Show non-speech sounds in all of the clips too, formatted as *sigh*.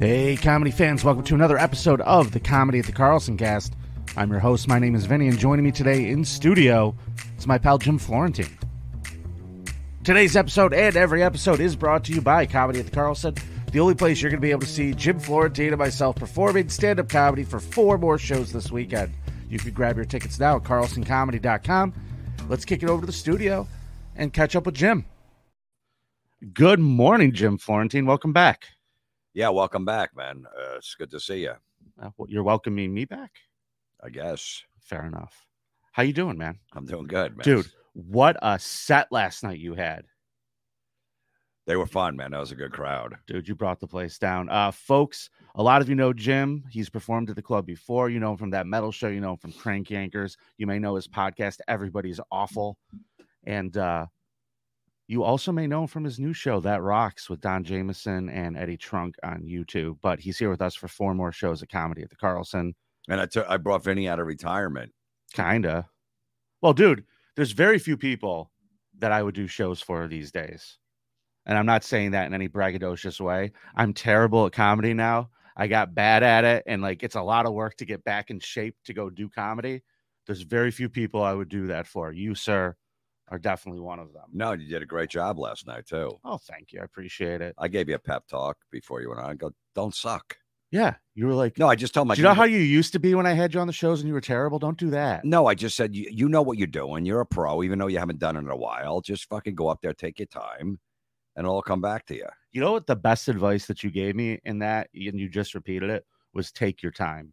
Hey, comedy fans, welcome to another episode of the Comedy at the Carlson Cast. I'm your host. My name is Vinnie, and joining me today in studio is my pal Jim Florentine. Today's episode and every episode is brought to you by Comedy at the Carlson, the only place you're going to be able to see Jim Florentine and myself performing stand up comedy for four more shows this weekend. You can grab your tickets now at carlsoncomedy.com. Let's kick it over to the studio and catch up with Jim. Good morning, Jim Florentine. Welcome back. Yeah, welcome back, man. Uh, it's good to see you. Uh, well, you're welcoming me back. I guess Fair enough. How you doing, man? I'm doing good, man. Dude, what a set last night you had. they were fun, man. That was a good crowd. Dude, you brought the place down. Uh folks, a lot of you know Jim. He's performed at the club before. You know him from that metal show, you know him from Crank Yankers. You may know his podcast, Everybody's Awful. And uh you also may know him from his new show, That Rocks, with Don Jamieson and Eddie Trunk on YouTube. But he's here with us for four more shows of comedy at the Carlson. And I took I brought Vinnie out of retirement. Kinda. Well, dude, there's very few people that I would do shows for these days. And I'm not saying that in any braggadocious way. I'm terrible at comedy now. I got bad at it, and like it's a lot of work to get back in shape to go do comedy. There's very few people I would do that for. You, sir, are definitely one of them. No, you did a great job last night too. Oh, thank you. I appreciate it. I gave you a pep talk before you went on. I go, don't suck. Yeah. You were like, No, I just told my. do you know how you used to be when I had you on the shows and you were terrible? Don't do that. No, I just said you, you know what you're doing. You're a pro, even though you haven't done it in a while. Just fucking go up there, take your time, and it'll come back to you. You know what the best advice that you gave me in that, and you just repeated it, was take your time.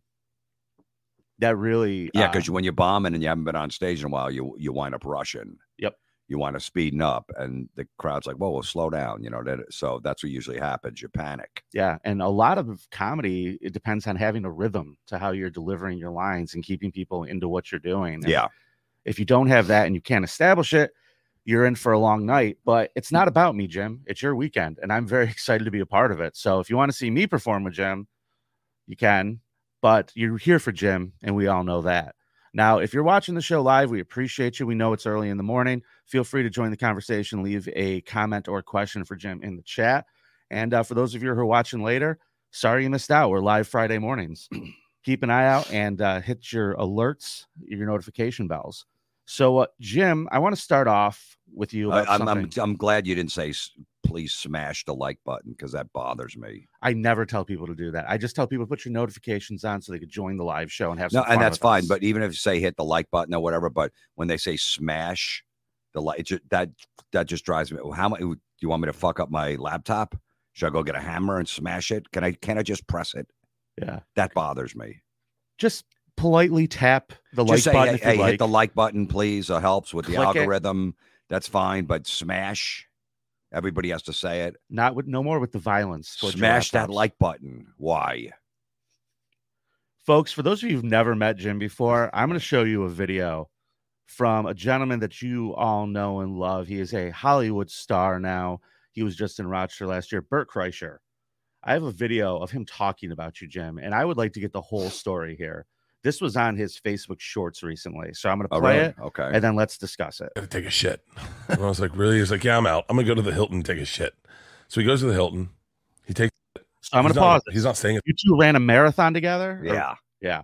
That really, Yeah, uh, because when you're bombing and you haven't been on stage in a while, you you wind up rushing. Yep. You wind up speeding up, and the crowd's like, "Whoa, well, slow down." You know that. So that's what usually happens. You panic. Yeah, and a lot of comedy it depends on having a rhythm to how you're delivering your lines and keeping people into what you're doing. And Yeah. if you don't have that and you can't establish it, you're in for a long night. But it's not about me, Jim. It's your weekend, and I'm very *laughs* excited to be a part of it. So if you want to see me perform with Jim, you can. But you're here for Jim, and we all know that. Now, if you're watching the show live, we appreciate you. We know it's early in the morning. Feel free to join the conversation. Leave a comment or question for Jim in the chat. And uh, for those of you who are watching later, sorry you missed out. We're live Friday mornings. *clears throat* Keep an eye out and uh, hit your alerts, your notification bells. So, uh, Jim, I want to start off with you. I, I'm, I'm. I'm glad you didn't say please smash the like button because that bothers me. I never tell people to do that. I just tell people to put your notifications on so they could join the live show and have No, fun and that's fine. us. But even if you say hit the like button or whatever, but when they say smash the like, that that just drives me. How much do you want me to fuck up my laptop? Should I go get a hammer and smash it? Can I? Can I just press it? yeah, That bothers me. just politely tap the like say, button hey, hey, like. hit the like button, please. It helps with the Click it. algorithm. That's fine. But smash. Everybody has to say it. Not with no more with the violence. Smash that like button. Why? folks. For those of you who've never met Jim before, I'm going to show you a video from a gentleman that you all know and love. He is a Hollywood star now. He was just in Rochester last year. Bert Kreischer. I have a video of him talking about you, Jim, and I would like to get the whole story here. This was on his Facebook Shorts recently, so I'm going to Oh, play really? it Okay. and then let's discuss it. gotta take a shit. And I was like, really? He's like, yeah, I'm out. I'm gonna go to the Hilton and take a shit. So he goes to the Hilton. He takes. So I'm gonna not- pause. it. He's not saying At, You two ran a marathon together? or- yeah. Yeah.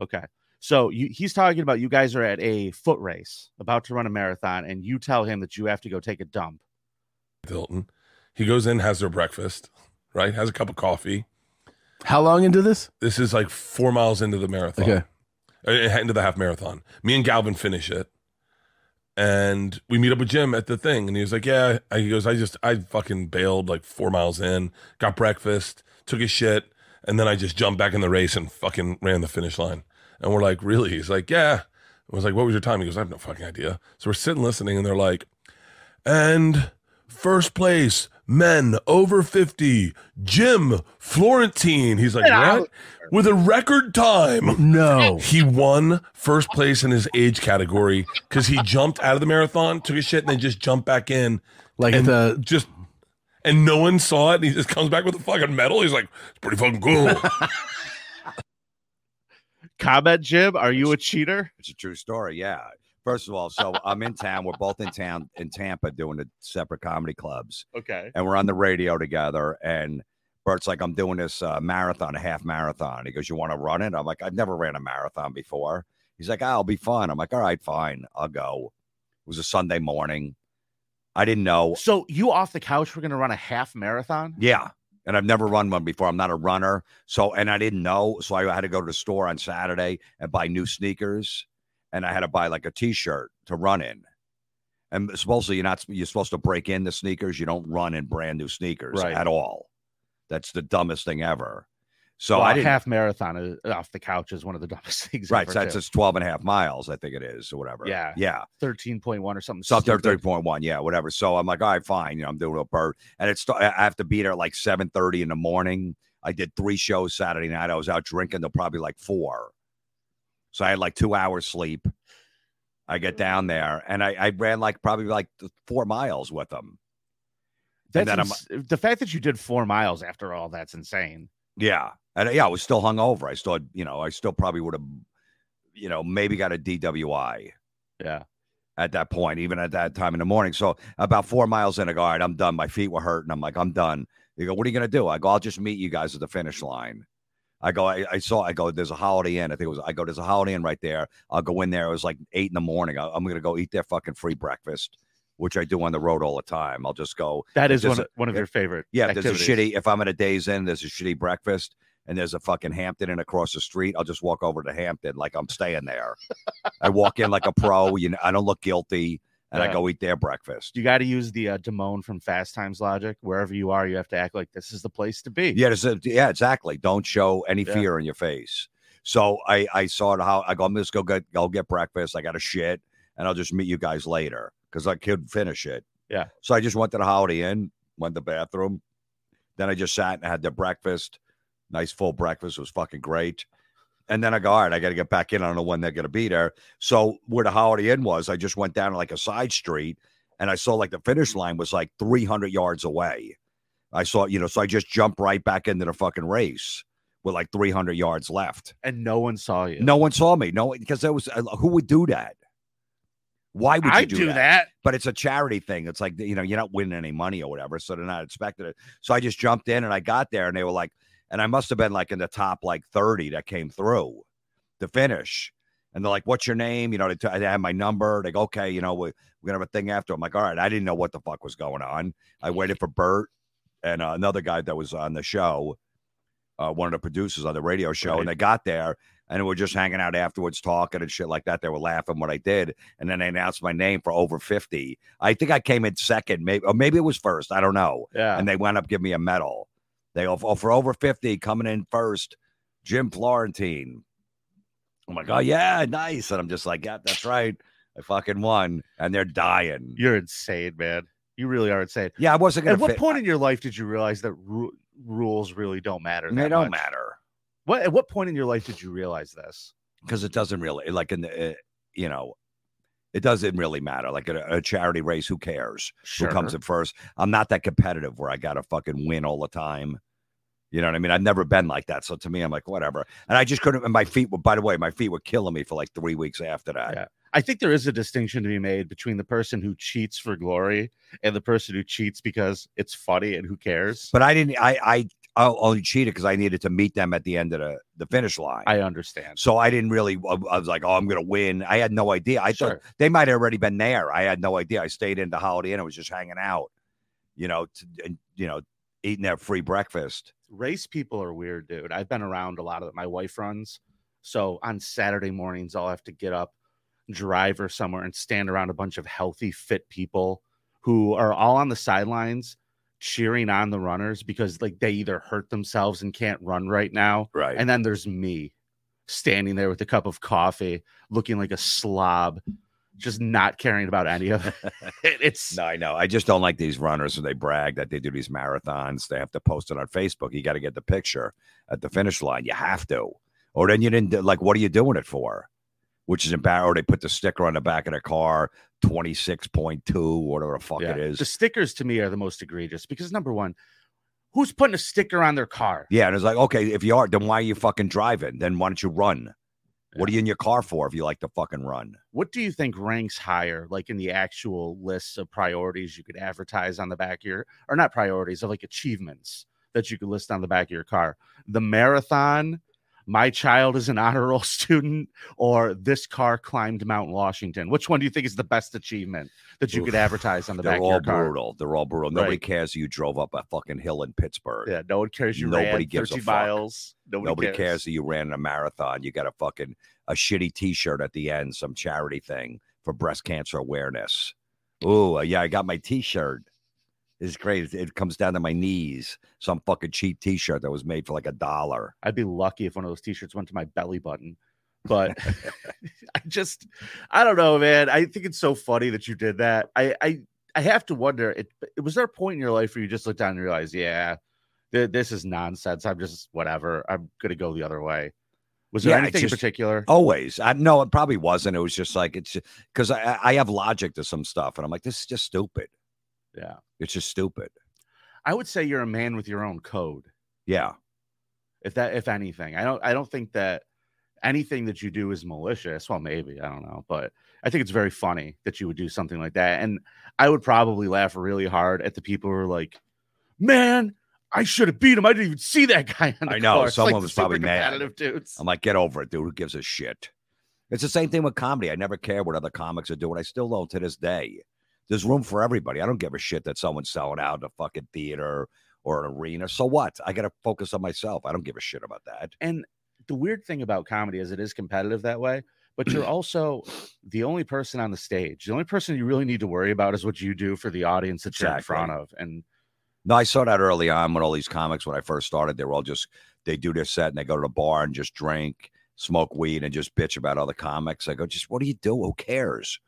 Okay. So you, he's talking about you guys are at a foot race, about to run a marathon, and you tell him that you have to go take a dump. Hilton. He goes in, has their breakfast, right? Has a cup of coffee. How long into this? This is like four miles into the marathon. Okay. Uh, Into the half marathon. Me and Galvin finish it. And we meet up with Jim at the thing. And he was like, Yeah. He goes, I just, I fucking bailed like four miles in, got breakfast, took a shit. And then I just jumped back in the race and fucking ran the finish line. And we're like, Really? He's like, Yeah. I was like, What was your time? He goes, I have no fucking idea. So we're sitting listening and they're like, And first place, men over 50, Jim Florentine. He's like, What? With a record time. No. He won first place in his age category because he jumped out of the marathon, took a shit, and then just jumped back in. Like and the just and no one saw it. And he just comes back with a fucking medal. He's like, it's pretty fucking cool. *laughs* Comment, Jim. Are you a cheater? It's a true story. Yeah. First of all, so I'm in town. We're both in town in Tampa doing the separate comedy clubs, Okay. and we're on the radio together. And Bert's like, I'm doing this uh, marathon, a half marathon. He goes, You want to run it? I'm like, I've never ran a marathon before. He's like, oh, I'll be fun. I'm like, All right, fine. I'll go. It was a Sunday morning. I didn't know. So you off the couch were going to run a half marathon? Yeah. And I've never run one before. I'm not a runner. So, and I didn't know. So I had to go to the store on Saturday and buy new sneakers. And I had to buy like a t shirt to run in. And supposedly you're not, you're supposed to break in the sneakers. You don't run in brand new sneakers Right. at all. That's the dumbest thing ever. So Well, I a didn't. half marathon off the couch is one of the *laughs* dumbest things. right. ever, So that's just 12 and a half miles, I think it is, or whatever. Yeah. Yeah. 13.1 or something. So up 30.1. Yeah, whatever. So I'm like, all right, fine. You know, I'm doing a bird. And it's, I have to be there at like 7.30 in the morning. I did three shows Saturday night. I was out drinking till probably like four. So I had like two hours sleep. I get down there and I, I ran like probably like four miles with them. That's then I'm- ins- the fact that you did four miles after all. That's insane. Yeah. And uh, yeah, I was still hungover. I still, had, you know, I still probably would have, you know, maybe got a DWI. Yeah. at that point, even at that time in the morning. So about four miles in, I go, all right, I'm done. My feet were hurting. I'm like, I'm done. They go, what are you going to do? I go, I'll just meet you guys at the finish line. I go, I, I saw, I go, there's a Holiday Inn. I think it was, I go, there's a Holiday Inn right there. I'll go in there. It was like eight in the morning. I, I'm going to go eat their fucking free breakfast, which I do on the road all the time. I'll just go, That is one of, one of your favorite. yeah, if there's a shitty, if I'm at a Days Inn, there's a shitty breakfast and there's a fucking Hampton Inn across the street. I'll just walk over to Hampton like I'm staying there. I walk in like a pro. You know, I don't look guilty, and I go eat their breakfast. You got to use the uh, Damone from Fast Times logic. Wherever you are, you have to act like this is the place to be. Yeah, a, yeah, exactly. Don't show any Yeah. fear in your face. So I I saw it how I go. I'm just go get go get breakfast. I got a shit, and I'll just meet you guys later because I could finish it. Yeah. So I just went to the Holiday Inn, went to the bathroom, then I just sat and had the breakfast. Nice full breakfast It was fucking great. And then I go, all right, I got to get back in. I don't know when they're going to be there. So where the Holiday Inn was, I just went down like a side street, and I saw like the finish line was like 300 yards away. I saw, you know, so I just jumped right back into the fucking race with like 300 yards left. And no one saw you. No one saw me. No, because there was uh, who would do that? Why would you I do, do that? that. But it's a charity thing. It's like you know you're not winning any money or whatever, so they're not expecting it. So I just jumped in and I got there, and they were like, and I must have been like in the top like 30 that came through to finish. And they're like, "What's your name?" You know, they, t- they have my number. They go, "Okay, you know, we, we're gonna have a thing after." I'm like, "All right." I didn't know what the fuck was going on. I waited for Bert and uh, another guy that was on the show, uh, one of the producers on the radio show, Right. and they got there and we're just hanging out afterwards, talking and shit like that. They were laughing what I did, and then they announced my name for over fifty. I think I came in second, maybe, or maybe it was first. I don't know. Yeah. And they wound up giving me a medal. They oh, for over fifty, coming in first, Jim Florentine. I'm like, oh yeah, nice, and I'm just like, yeah, that's right. I fucking won, and they're dying. You're insane, man. You really are insane. Yeah, I wasn't gonna. At what fit- point in your life did you realize that ru- rules really don't matter? they don't much? matter What at what point in your life did you realize this? because it doesn't really like in the, uh, you know, it doesn't really matter. Like a, a charity race, who cares? Sure. who comes in first. I'm not that competitive where I got to fucking win all the time. You know what I mean? I've never been like that. So to me, I'm like, whatever. And I just couldn't. And my feet were, by the way, my feet were killing me for like three weeks after that. Yeah. I think there is a distinction to be made between the person who cheats for glory and the person who cheats because it's funny and who cares. But I didn't, I, I, I only cheated because I needed to meet them at the end of the, the finish line. I understand. so I didn't really, I was like, oh, I'm going to win. I had no idea. I thought they might have already been there. I had no idea. I stayed in the Holiday Inn. I was just hanging out, you know, to, you know, eating their free breakfast. race people are weird, dude. I've been around a lot of my wife runs. So on Saturday mornings, I'll have to get up, drive her somewhere, and stand around a bunch of healthy, fit people who are all on the sidelines cheering on the runners because like they either hurt themselves and can't run right now. Right. And then there's me standing there with a cup of coffee, looking like a slob, just not caring about any of it. *laughs* *laughs* It's No, I know. I just don't like these runners when they brag that they do these marathons. They have to post it on Facebook. You got to get the picture at the finish line. You have to. Or then you didn't like, what are you doing it for? Which is embarrassing. Or they put the sticker on the back of their car, 26.2, whatever the fuck yeah. it is. The stickers to me are the most egregious because number one, who's putting a sticker on their car? yeah. And it's like, okay, if you are, then why are you fucking driving? Then why don't you run? What are you in your car for if you like to fucking run? What do you think ranks higher, like in the actual lists of priorities you could advertise on the back of your, or not priorities of like achievements? that you could list on the back of your car. The marathon, my child is an honor roll *laughs* student, or this car climbed Mount Washington. Which one do you think is the best achievement that you could advertise on the *laughs* They're back of all your car? brutal. They're all brutal. Nobody Right. cares you drove up a fucking hill in Pittsburgh. Yeah, no one cares you Nobody ran gives a 30 fuck. miles. Nobody, Nobody cares. cares that you ran a marathon. You got a fucking a shitty T-shirt at the end, some charity thing for breast cancer awareness. Oh yeah, I got my T-shirt. It's great. It- It comes down to my knees. Some fucking cheap T-shirt that was made for like a dollar. I'd be lucky if one of those t-shirts went to my belly button. But *laughs* *laughs* I just I don't know, man. I think it's so funny that you did that. I I I have to wonder it, it was there a point in your life where you just looked down and realized, yeah, th- this is nonsense. I'm just whatever. I'm gonna go the other way. Was there Yeah, anything just- in particular? Always. I no, it probably wasn't. It was just like it's because I I have logic to some stuff, and I'm like, this is just stupid. Yeah. It's just stupid. I would say you're a man with your own code. Yeah. If that if anything. I don't I don't think that anything that you do is malicious. Well, maybe, I don't know, but I think it's very funny that you would do something like that. And I would probably laugh really hard at the people who are like, "Man, I should have beat him. I didn't even see that guy on the I know, course." someone the was probably mad. dudes. I'm like, get over it, dude. Who gives a shit? It's the same thing with comedy. I never care what other comics are doing. I still don't to this day. There's room for everybody. I don't give a shit that someone's selling out a fucking theater or an arena. So what? I got to focus on myself. I don't give a shit about that. And the weird thing about comedy is it is competitive that way, but you're *clears throat* also the only person on the stage. The only person you really need to worry about is what you do for the audience that you're in front of. And No, I saw that early on when all these comics, when I first started, they were all just, they do their set and they go to the bar and just drink, smoke weed, and just bitch about other comics. I go, just what do you do? Who cares?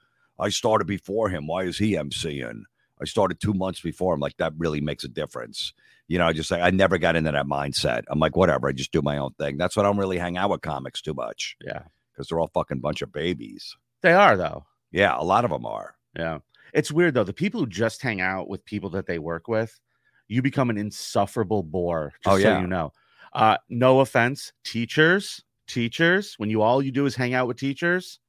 I started before him. Why is he emceeing? I started two months before him. Like that really makes a difference. You know, I just like I never got into that mindset. I'm like, whatever, I just do my own thing. That's why I don't really hang out with comics too much yeah, because they're all fucking bunch of babies. they are though. Yeah, a lot of them are. Yeah. It's weird though. The people who just hang out with people that they work with, you become an insufferable bore. Just Oh, so yeah. you know. Uh, no offense, teachers, teachers. When you all you do is hang out with teachers,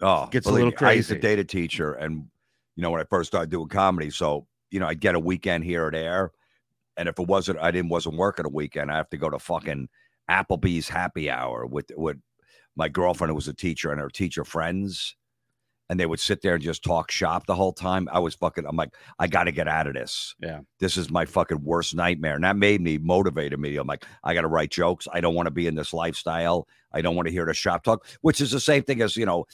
Oh, Gets a little me, I used to crazy. date a teacher, and you know when I first started doing comedy, so you know I'd get a weekend here or there, and if it wasn't, I didn't wasn't working a weekend, I have to go to fucking Applebee's happy hour with with my girlfriend who was a teacher and her teacher friends, and they would sit there and just talk shop the whole time. I was fucking. I'm like, I got to get out of this. Yeah. this is my fucking worst nightmare, and that made me motivated me. I'm like, I got to write jokes. I don't want to be in this lifestyle. I don't want to hear the shop talk, which is the same thing as you know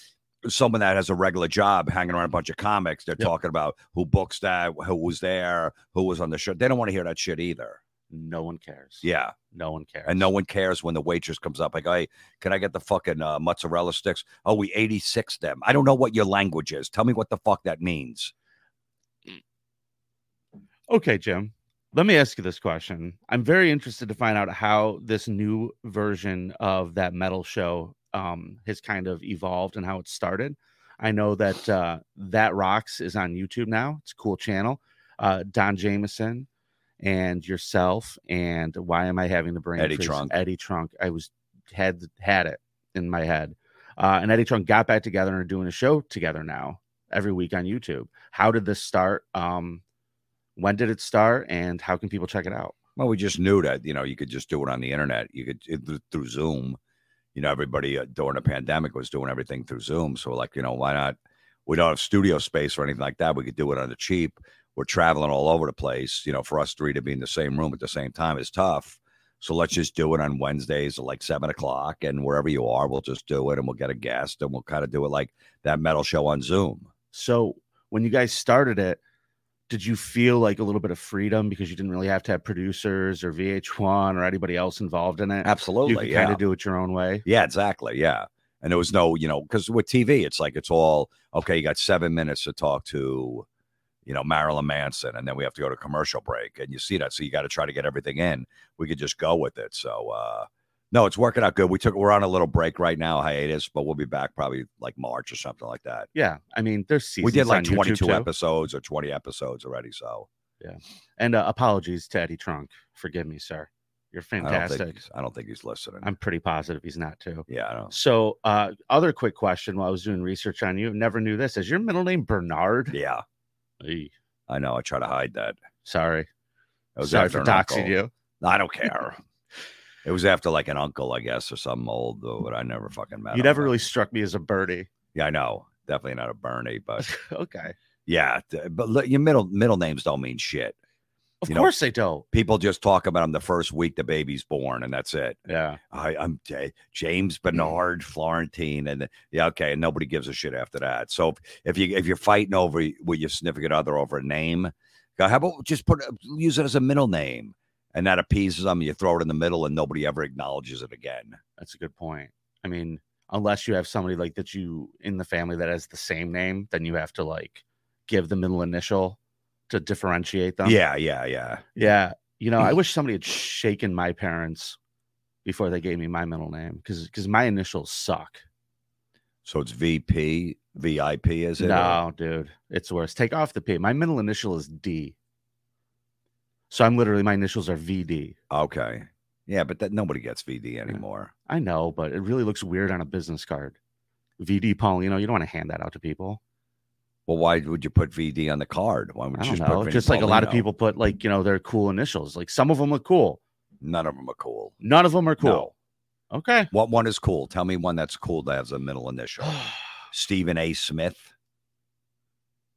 someone that has a regular job hanging around a bunch of comics. They're Yep. talking about who books that, who was there, who was on the show. They don't want to hear that shit either. no one cares. Yeah. No one cares. And no one cares when the waitress comes up like, hey, can I get the fucking uh, mozzarella sticks? Oh, we 86 them. I don't know what your language is. Tell me what the fuck that means. Okay, Jim. Let me ask you this question. I'm very interested to find out how this new version of that metal show um, has kind of evolved and how it started. I know that uh, that rocks is on YouTube now. It's a cool channel. Uh, Don Jamieson and yourself and why am I having the brain Eddie freeze? Trunk. Eddie Trunk. I was had had it in my head. Uh, and Eddie Trunk got back together and are doing a show together now every week on YouTube. How did this start? Um, when did it start and how can people check it out Well, we just knew that, you know, you could just do it on the internet. You could it, through Zoom. You know, everybody uh, during the pandemic was doing everything through Zoom. So, like, you know, why not? We don't have studio space or anything like that. We could do it on the cheap. We're traveling all over the place. You know, for us three to be in the same room at the same time is tough. So let's just do it on Wednesdays at like seven o'clock, and wherever you are, we'll just do it, and we'll get a guest, and we'll kind of do it like that metal show on Zoom. so when you guys started it did you feel like a little bit of freedom because you didn't really have to have producers or vh1 or anybody else involved in it Absolutely. you could yeah. kind of do it your own way Yeah, exactly. Yeah. And there was no, you know, because with TV, it's like it's all okay. You got seven minutes to talk to, you know, Marilyn Manson, and then we have to go to commercial break, and you see that. So you got to try to get everything in. We could just go with it. So, uh, no, it's working out good. We took, we're on a little break right now, hiatus, but we'll be back probably like March or something like that. yeah i mean there's seasons we did like on 22 episodes or 20 episodes already. So yeah. and uh, apologies to eddie trunk forgive me sir you're I don't, fantastic think, I don't think he's listening. i'm pretty positive he's not too yeah, so uh other quick question while i was doing research on you never knew this is your middle name bernard Yeah, Eey, I know. I try to hide that. sorry I was Sorry for doxing you. I don't care. *laughs* it was after like an uncle, I guess, or something old, though, but I never fucking met You never really struck me as a birdie. Yeah, I know. Definitely not a Bernie, but *laughs* okay. yeah. But look, your middle middle names don't mean shit. Of You know- course they don't. People just talk about them the first week the baby's born, and that's it. Yeah. I, I'm J- James Bernard Florentine, and yeah, okay, and nobody gives a shit after that. So if, if you if you're fighting over with your significant other over a name, go, how about just put use it as a middle name, and that appeases them. You throw it in the middle, and nobody ever acknowledges it again. That's a good point. I mean, unless you have somebody like that you in the family that has the same name, then you have to like give the middle initial to differentiate them. yeah, yeah, yeah. Yeah. You know, I wish somebody had shaken my parents before they gave me my middle name because because my initials suck. So it's VP, VIP, is it? No, dude, it's worse. Take off the P. My middle initial is D. So I'm literally my initials are VD. Okay. Yeah, but that nobody gets VD anymore. I know, but it really looks weird on a business card. VD Paulino, you know, you don't want to hand that out to people. Well, why would you put VD on the card? Why would I you don't just know. put Just like a lot of Paulino? people put like, you know, their cool initials. Like some of them look cool. None of them are cool. None of them are cool. Okay. What one is cool? Tell me one that's cool that has a middle initial. *sighs* Stephen A. Smith.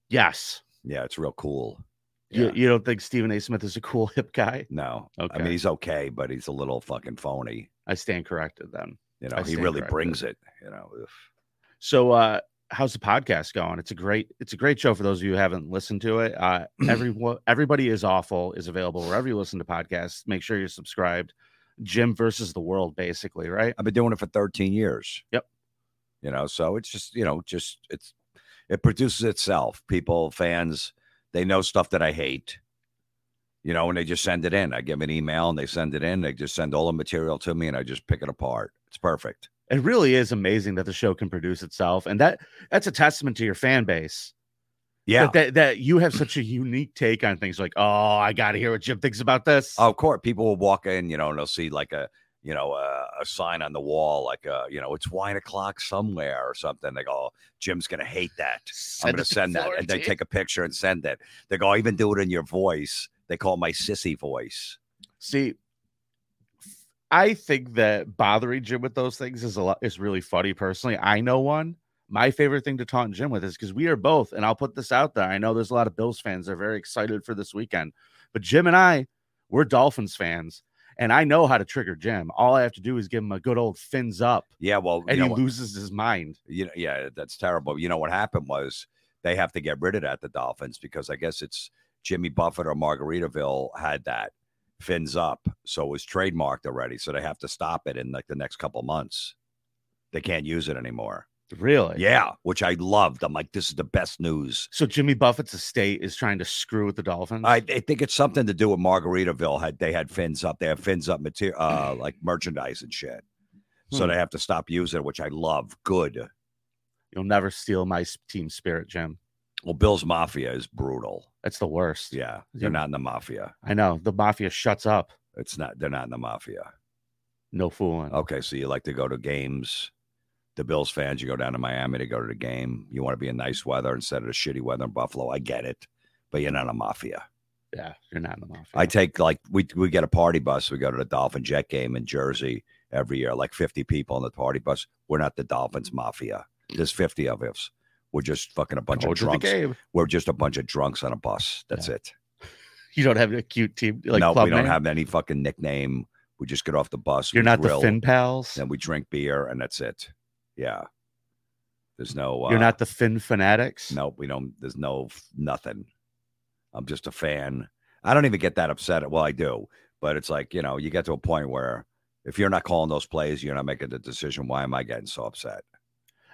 yes. Yeah, it's real cool. You, Yeah. you don't think Stephen A. Smith is a cool *laughs* hip guy? No, I mean he's okay, but he's a little fucking phony. I stand corrected then. You know, I he really corrected. brings it. You know, Ugh. So uh how's the podcast going? It's a great it's a great show for those of you who haven't listened to it. Uh *clears throat* everyone everybody is awful is available wherever you listen to podcasts. Make sure you're subscribed. Jim versus the world, basically, right? I've been doing it for 13 years. Yep. You know, so it's just you know, just it's it produces itself. People, fans, they know stuff that I hate. You know, and they just send it in. I give them an email and they send it in. They just send all the material to me and I just pick it apart. It's perfect. It really is amazing that the show can produce itself. And that that's a testament to your fan base. Yeah. That, that, that you have such a unique take on things like, oh, I gotta hear what Jim thinks about this. Oh, of course, people will walk in, you know, and they'll see like a, you know, a, a sign on the wall, like a, you know, it's wine o'clock somewhere or something. They go, oh, Jim's gonna hate that. I'm gonna send that, and they take a picture and send it. They go, I even do it in your voice. They call my sissy voice. See, I think that bothering Jim with those things is a lot is really funny. Personally, I know one. My favorite thing to taunt Jim with is because we are both, and I'll put this out there. I know there's a lot of Bills fans that are very excited for this weekend, but Jim and I, we're Dolphins fans, and I know how to trigger Jim. All I have to do is give him a good old fins up, Yeah, well, and he what- loses his mind. you know, yeah, that's terrible. You know what happened was they have to get rid of that the Dolphins because I guess it's Jimmy Buffett or Margaritaville had that fins up, so it was trademarked already. So they have to stop it in like the next couple months. They can't use it anymore. Really? Yeah, which I loved. I'm like, this is the best news. So Jimmy Buffett's estate is trying to screw with the Dolphins. I, I think it's something to do with Margaritaville. Had they had fins up, they have fins up material, uh, like merchandise and shit. So Hmm. they have to stop using it, which I love. Good. You'll never steal my team spirit, Jim. Well, Bills Mafia is brutal. That's the worst. Yeah, they're not in the mafia. I know. The mafia shuts up. It's not. They're not in the mafia. No fooling. Okay, so you like to go to games. The Bills fans, you go down to Miami to go to the game. You want to be in nice weather instead of the shitty weather in Buffalo. I get it, but you're not a mafia. Yeah, you're not in the mafia. I take like we we get a party bus. We go to the Dolphin Jet game in Jersey every year, like 50 people on the party bus. We're not the Dolphins mafia. There's 50 of us. We're just fucking a bunch Told of drunks. We're just a bunch of drunks on a bus. That's it. *laughs* You don't have a cute team like no, we don't name? have any fucking nickname. We just get off the bus. You're not grill, the Fin Pals. Then we drink beer, and that's it. Yeah. There's no. Uh, You're not the Fin Fanatics. Nope. we don't. There's no nothing. I'm just a fan. I don't even get that upset. Well, I do, but it's like you know, you get to a point where if you're not calling those plays, you're not making the decision. Why am I getting so upset?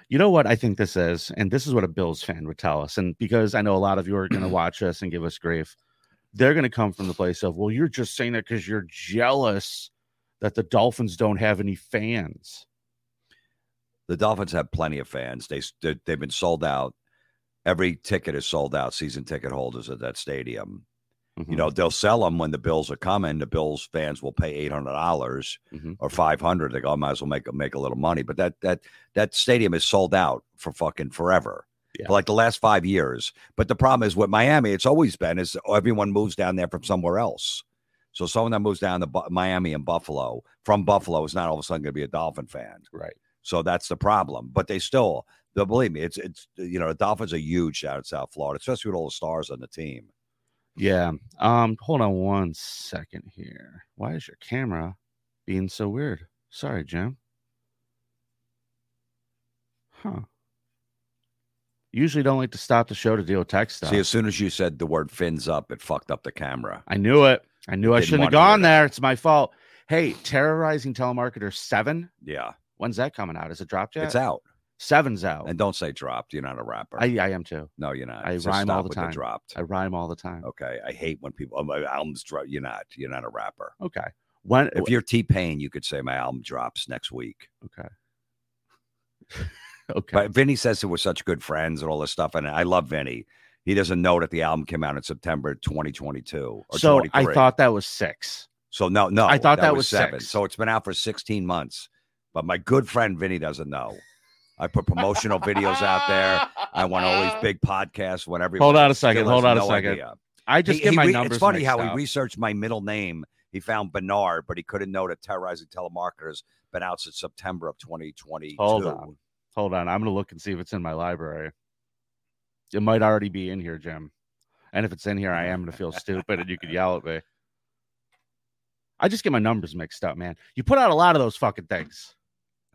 You know what I think this is, and this is what a Bills fan would tell us. And because I know a lot of you are going to *clears throat* watch us and give us grief, they're going to come from the place of, well, you're just saying that because you're jealous that the Dolphins don't have any fans. The Dolphins have plenty of fans. They they- they've been sold out. Every ticket is sold out. Season ticket holders at that stadium. Mhm. You know, they'll sell them when the Bills are coming. The Bills fans will pay eight hundred dollars Mhm. or five hundred. They go, I might as well make make a little money. But that that that stadium is sold out for fucking forever. Yeah. For like the last five years. But the problem is with Miami, it's always been is everyone moves down there from somewhere else. So someone that moves down to Bu- Miami and Buffalo from Buffalo is not all of a sudden going to be a Dolphin fan. Right. So that's the problem. But they still, they'll believe me, it's it's you know the Dolphins are huge out in South Florida, especially with all the stars on the team. Yeah. Um, hold on one second here. Why is your camera being so weird? Sorry, Jim. Huh. Usually don't like to stop the show to deal with tech stuff. See, as soon as you said the word fins up, it fucked up the camera. I knew it. I knew I shouldn't have gone there. It's my fault. Hey, terrorizing telemarketer seven. Yeah, When's that coming out? Is it dropped yet? it's out. Seven's out. And don't say dropped. You're not a rapper. I, I am too. no, you're not. I So rhyme all the time. dropped. I rhyme all the time. Okay, I hate when people. Oh, my album's dropped. You're not. You're not a rapper. Okay. When If you're T Pain, you could say my album drops next week. okay. *laughs* okay. But Vinnie says that we're such good friends and all this stuff, and I love Vinnie. He doesn't know that the album came out in September 2022 or so I thought that was six. so. No, no, I thought that was seven. six. So it's been out for 16 months. But my good friend Vinnie doesn't know. I put promotional videos out there. I want all these *laughs* oh. big podcasts when everybody. Hold on a second, hold has on a second. idea. I just He- get he my re- numbers. It's funny mixed how he researched my middle name. He found Bernard, but he couldn't know that terrorizing telemarketers been out since September of 2022. Hold on. Hold on. I'm gonna look and see if it's in my library. It might already be in here, Jim. And if it's in here, I am gonna feel stupid and you could yell at me. I just get my numbers mixed up, man. You put out a lot of those fucking things.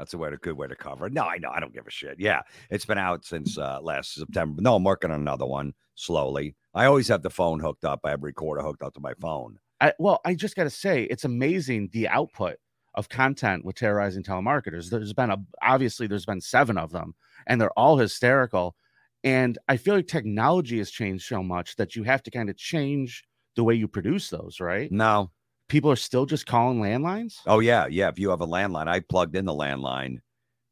That's a way to good way to cover it. No, I know. I don't give a shit. Yeah, it's been out since uh, last September. No, I'm working on another one slowly. I always have the phone hooked up. I have recorder hooked up to my phone. I well, I just gotta say, it's amazing the output of content with terrorizing telemarketers. There's been a obviously there's been seven of them, and they're all hysterical. And I feel like technology has changed so much that you have to kind of change the way you produce those, right? No. People are still just calling landlines. Oh yeah, yeah. If you have a landline, I plugged in the landline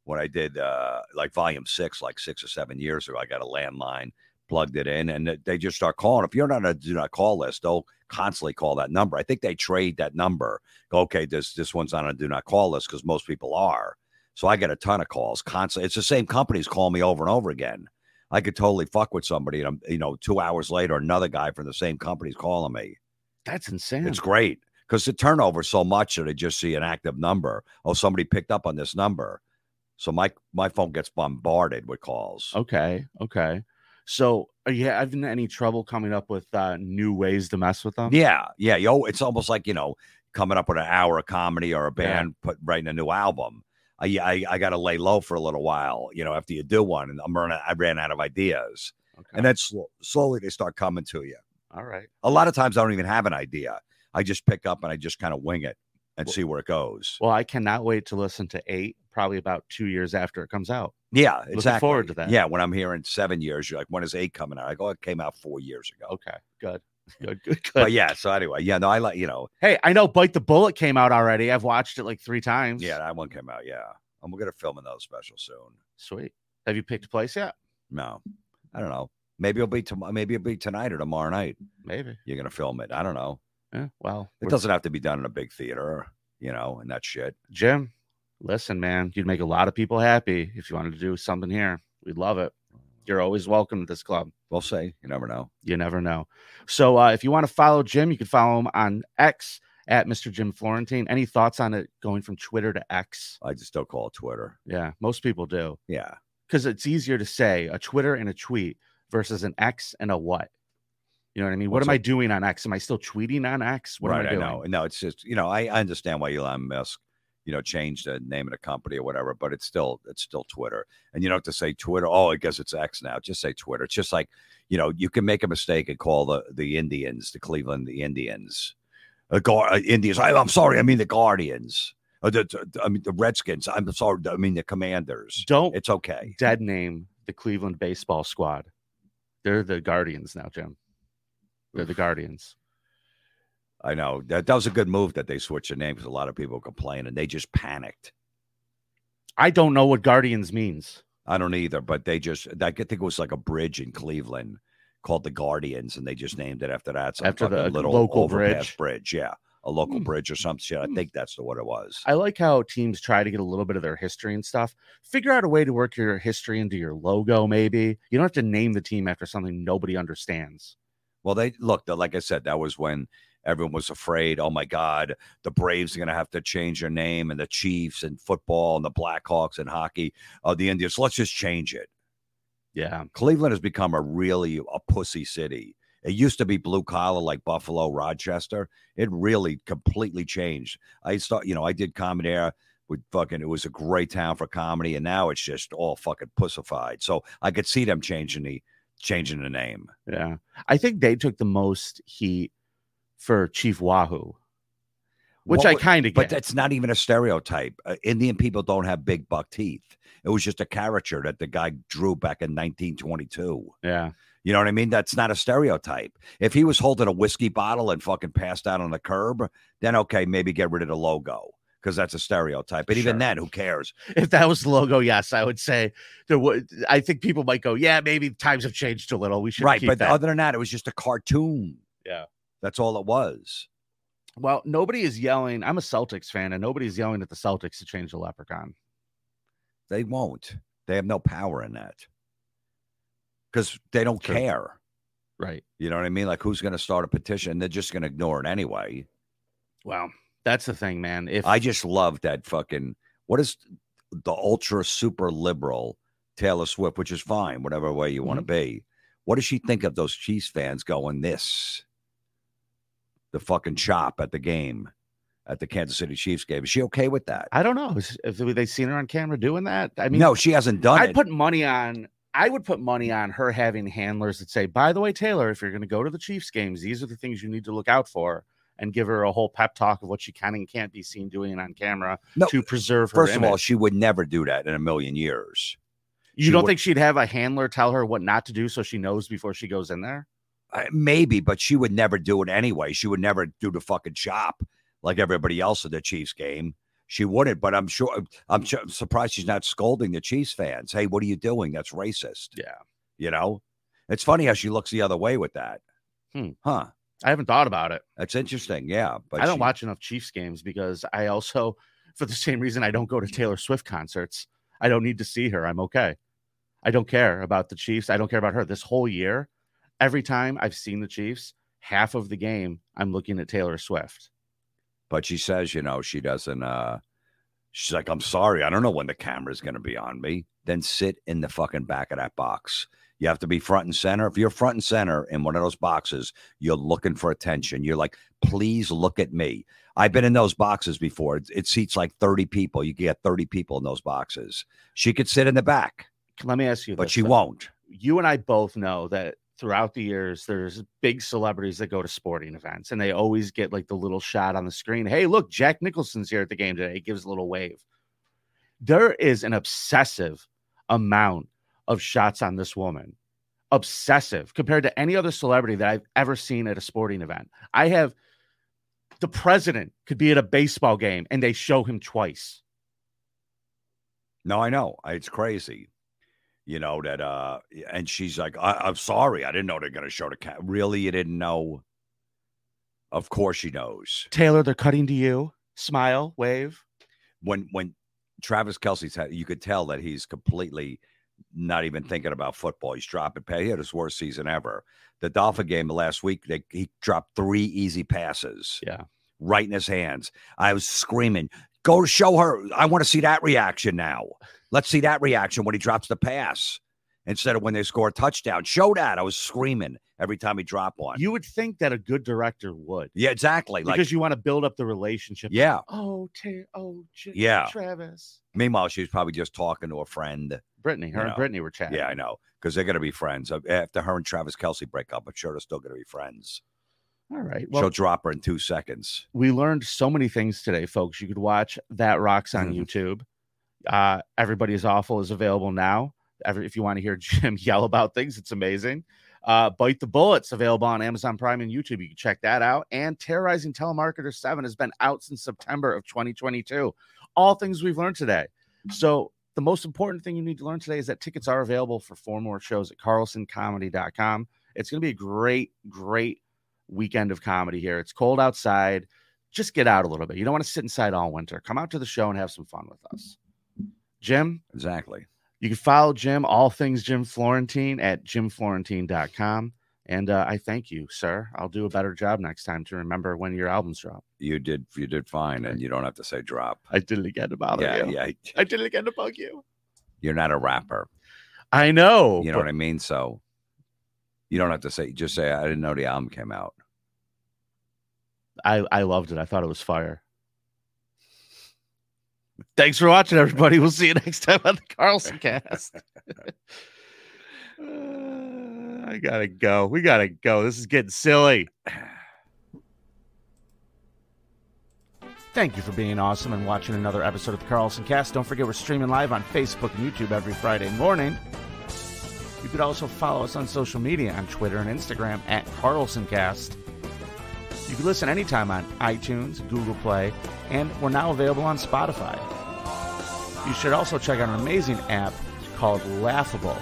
when I did uh, like volume six, like six or seven years ago. I got a landline, plugged it in, and they just start calling. If you're not on a do not call list, they'll constantly call that number. I think they trade that number. Go, okay, this this one's on a do not call list because most people are. So I get a ton of calls constantly. It's the same companies call me over and over again. I could totally fuck with somebody, and I'm, you know, two hours later, another guy from the same company's calling me. That's insane. It's great because the turnover so much that I just see an active number. Oh, somebody picked up on this number. So my my phone gets bombarded with calls. okay. Okay. So are you having any trouble coming up with uh, new ways to mess with them? Yeah, yeah. Yo, it's almost like you know coming up with an hour of comedy or a Yeah. band put writing a new album. I I, I got to lay low for a little while, you know, after you do one, and I'm running. I ran out of ideas, Okay. and then sl- slowly they start coming to you. all right. A lot of times I don't even have an idea. I just pick up and I just kind of wing it and see where it goes. Well, I cannot wait to listen to eight, probably about two years after it comes out. Yeah, exactly. forward to that. Yeah, when I'm hearing seven years, you're like, when is eight coming out? I go, it came out four years ago. Okay, good, *laughs* good, good, good. But yeah, so anyway, yeah, no, I like, you know, Hey, I know Bite the Bullet came out already. I've watched it like three times. yeah, that one came out. Yeah, I'm gonna film another special soon. sweet. Have you picked a place yet? No, I don't know. Maybe it'll be tomorrow. Maybe it'll be tonight or tomorrow night. Maybe. You're gonna film it. I don't know. Yeah. Well, It doesn't have to be done in a big theater, you know, and that shit. Jim, listen, man, you'd make a lot of people happy if you wanted to do something here. We'd love it. You're always welcome to this club. We'll see. You never know. You never know. So uh, if you want to follow Jim, you can follow him on X at Mr. Jim Florentine. Any thoughts on it going from Twitter to X? I just don't call it Twitter. Yeah, most people do Yeah, because it's easier to say a Twitter and a tweet versus an X and a what. You know what I mean? what What's am I doing on X? Am I still tweeting on X? What right. am I doing? I know. No, it's just you know, I, I understand why Elon Musk, you know, changed the name of the company or whatever, but it's still it's still Twitter. And you don't have to say Twitter. Oh, I guess it's X now. Just say Twitter. It's just like you know, you can make a mistake and call the the Indians, the Cleveland, the Indians, uh, Gar- uh, Indians. I, I'm sorry, I mean the Guardians. Uh, the, the- I mean the Redskins. I'm sorry, I mean the Commanders. Don't It's okay. dead name the Cleveland baseball squad. They're the Guardians now, Jim. They're the Guardians. I know that that was a good move that they switched the name because a lot of people complained and they just panicked. I don't know what Guardians means. I don't either, but they just I think it was like a bridge in Cleveland called the Guardians, and they just named it after that. Some After the little local bridge? bridge, yeah, a local Hmm. bridge or some shit. I Hmm. think that's the, what it was. I like how teams try to get a little bit of their history and stuff. Figure out a way to work your history into your logo, maybe. You don't have to name the team after something nobody understands. Well, they look, like I said, that was when everyone was afraid. Oh my God, the Braves are going to have to change their name, and the Chiefs and football and the Blackhawks and hockey, uh, the Indians. Let's just change it. Yeah. Cleveland has become a really a pussy city. It used to be blue collar like Buffalo, Rochester. It really completely changed. I start, you know, I did comedy there with fucking. It was a great town for comedy, and now it's just all fucking pussified. So I could see them changing the changing the name. Yeah. I think they took the most heat for Chief Wahoo, which What I kind of get. But that's not even a stereotype. Uh, Indian people don't have big buck teeth. It was just a caricature that the guy drew back in 1922. yeah. You know what I mean? That's not a stereotype. If he was holding a whiskey bottle and fucking passed out on the curb, then okay, maybe get rid of the logo because that's a stereotype. But even Sure. then, who cares? If that was the logo, yes, I would say there would. I think people might go, yeah, maybe times have changed a little. We should right. keep But that. other than that, it was just a cartoon. Yeah. That's all it was. well, nobody is yelling. I'm a Celtics fan, and nobody's yelling at the Celtics to change the leprechaun. They won't. They have no power in that because they don't True. care. Right. You know what I mean? Like, who's going to start a petition? They're just going to ignore it anyway. Well, that's the thing, man. If I just love that fucking what is the ultra super liberal Taylor Swift, which is fine, whatever way you want to mm-hmm. be. What does she think of those Chiefs fans going this? The fucking chop at the game, at the Kansas City Chiefs game. Is she okay with that? I don't know if they seen her on camera doing that. I mean, no, she hasn't done I'd it. put money on. I would put money on her having handlers that say, "By the way, Taylor, if you're going to go to the Chiefs games, these are the things you need to look out for." And give her a whole pep talk of what she can and can't be seen doing on camera No, to preserve her. First of all, she would never do that in a million years. you she don't would- think she'd have a handler tell her what not to do so she knows before she goes in there? Uh, maybe, but she would never do it anyway. She would never do the fucking chop like everybody else at the Chiefs game. She wouldn't, but I'm sure I'm, I'm surprised she's not scolding the Chiefs fans. Hey, what are you doing? That's racist. Yeah. You know, it's funny how she looks the other way with that. Hmm. Huh. I haven't thought about it. That's interesting. Yeah. But I don't she- watch enough Chiefs games because I also, *laughs* for the same reason, I don't go to Taylor Swift concerts. I don't need to see her. I'm okay. I don't care about the Chiefs. I don't care about her. This whole year, every time I've seen the Chiefs, half of the game, I'm looking at Taylor Swift. But she says, you know, she doesn't. uh She's like, I'm sorry, I don't know when the camera's going to be on me. Then sit in the fucking back of that box. You have to be front and center. If you're front and center in one of those boxes, you're looking for attention. You're like, please look at me. I've been in those boxes before. It, it seats like 30 people. You get 30 people in those boxes. She could sit in the back, Let me ask you, but this, she though. won't. You and I both know that throughout the years, there's big celebrities that go to sporting events and they always get like the little shot on the screen. Hey, look, Jack Nicholson's here at the game today. He gives a little wave. There is an obsessive amount of shots on this woman. Obsessive compared to any other celebrity that I've ever seen at a sporting event. I have the president could be at a baseball game and they show him twice. No, I know. It's crazy. You know that uh and she's like, I, I'm sorry, I didn't know they're gonna show the cat. Really, you didn't know? Of course she knows. Taylor, they're cutting to you. Smile, wave. When when Travis Kelce's had you could tell that he's completely not even thinking about football. He's dropping pay. He had his worst season ever. The Dolphin game last week, they, he dropped three easy passes. Yeah. Right in his hands. I was screaming, go show her. I want to see that reaction now. Let's see that reaction when he drops the pass instead of when they score a touchdown. Show that. I was screaming every time he dropped one. You would think that a good director would, yeah, exactly. Like, because you want to build up the relationship. yeah. Oh, Ta- oh, J- Yeah. Travis, Meanwhile, she was probably just talking to a friend. Brittany, her You and know. Brittany were chatting. Yeah, I know. Because they're going to be friends. After her and Travis Kelce break up, I'm sure they're still going to be friends. All right. She'll drop her in two seconds. we learned so many things today, folks. You could watch that rocks on Mhm. YouTube. Uh, Everybody is awful is available now. Every, if you want to hear *laughs* Jim yell about things, it's amazing. Uh, Bite the Bullets available on Amazon Prime and YouTube. You can check that out. And Terrorizing Telemarketer 7 has been out since September of 2022. All things we've learned today. So, the most important thing you need to learn today is that tickets are available for four more shows at carlsoncomedy.com. It's going to be a great, great weekend of comedy here. It's cold outside. Just get out a little bit. You don't want to sit inside all winter. Come out to the show and have some fun with us. Jim, Exactly. you can follow Jim, all things Jim Florentine, at jimflorentine.com. And uh, I thank you, sir. I'll do a better job next time to remember when your albums drop. You did you did fine, and you don't have to say drop. I did it again to bother yeah, you. yeah. *laughs* I did it again to bug you. You're not a rapper. I know. You know but what I mean? So you don't have to say. Just say I didn't know the album came out. I, I loved it. I thought it was fire. Thanks for watching, everybody. We'll see you next time on the Carlson *laughs* cast. Uh, *laughs* I gotta go. We gotta go. This is getting silly. Thank you for being awesome and watching another episode of the Carlson Cast. Don't forget we're streaming live on Facebook and YouTube every Friday morning. You could also follow us on social media on Twitter and Instagram at CarlsonCast. You can listen anytime on iTunes, Google Play, and we're now available on Spotify. You should also check out an amazing app called Laughable.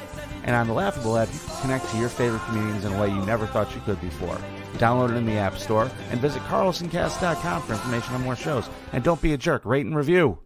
And on the Laughable app, you can connect to your favorite comedians in a way you never thought you could before. Download it in the App Store and visit carlsoncast.com for information on more shows. And don't be a jerk, rate and review.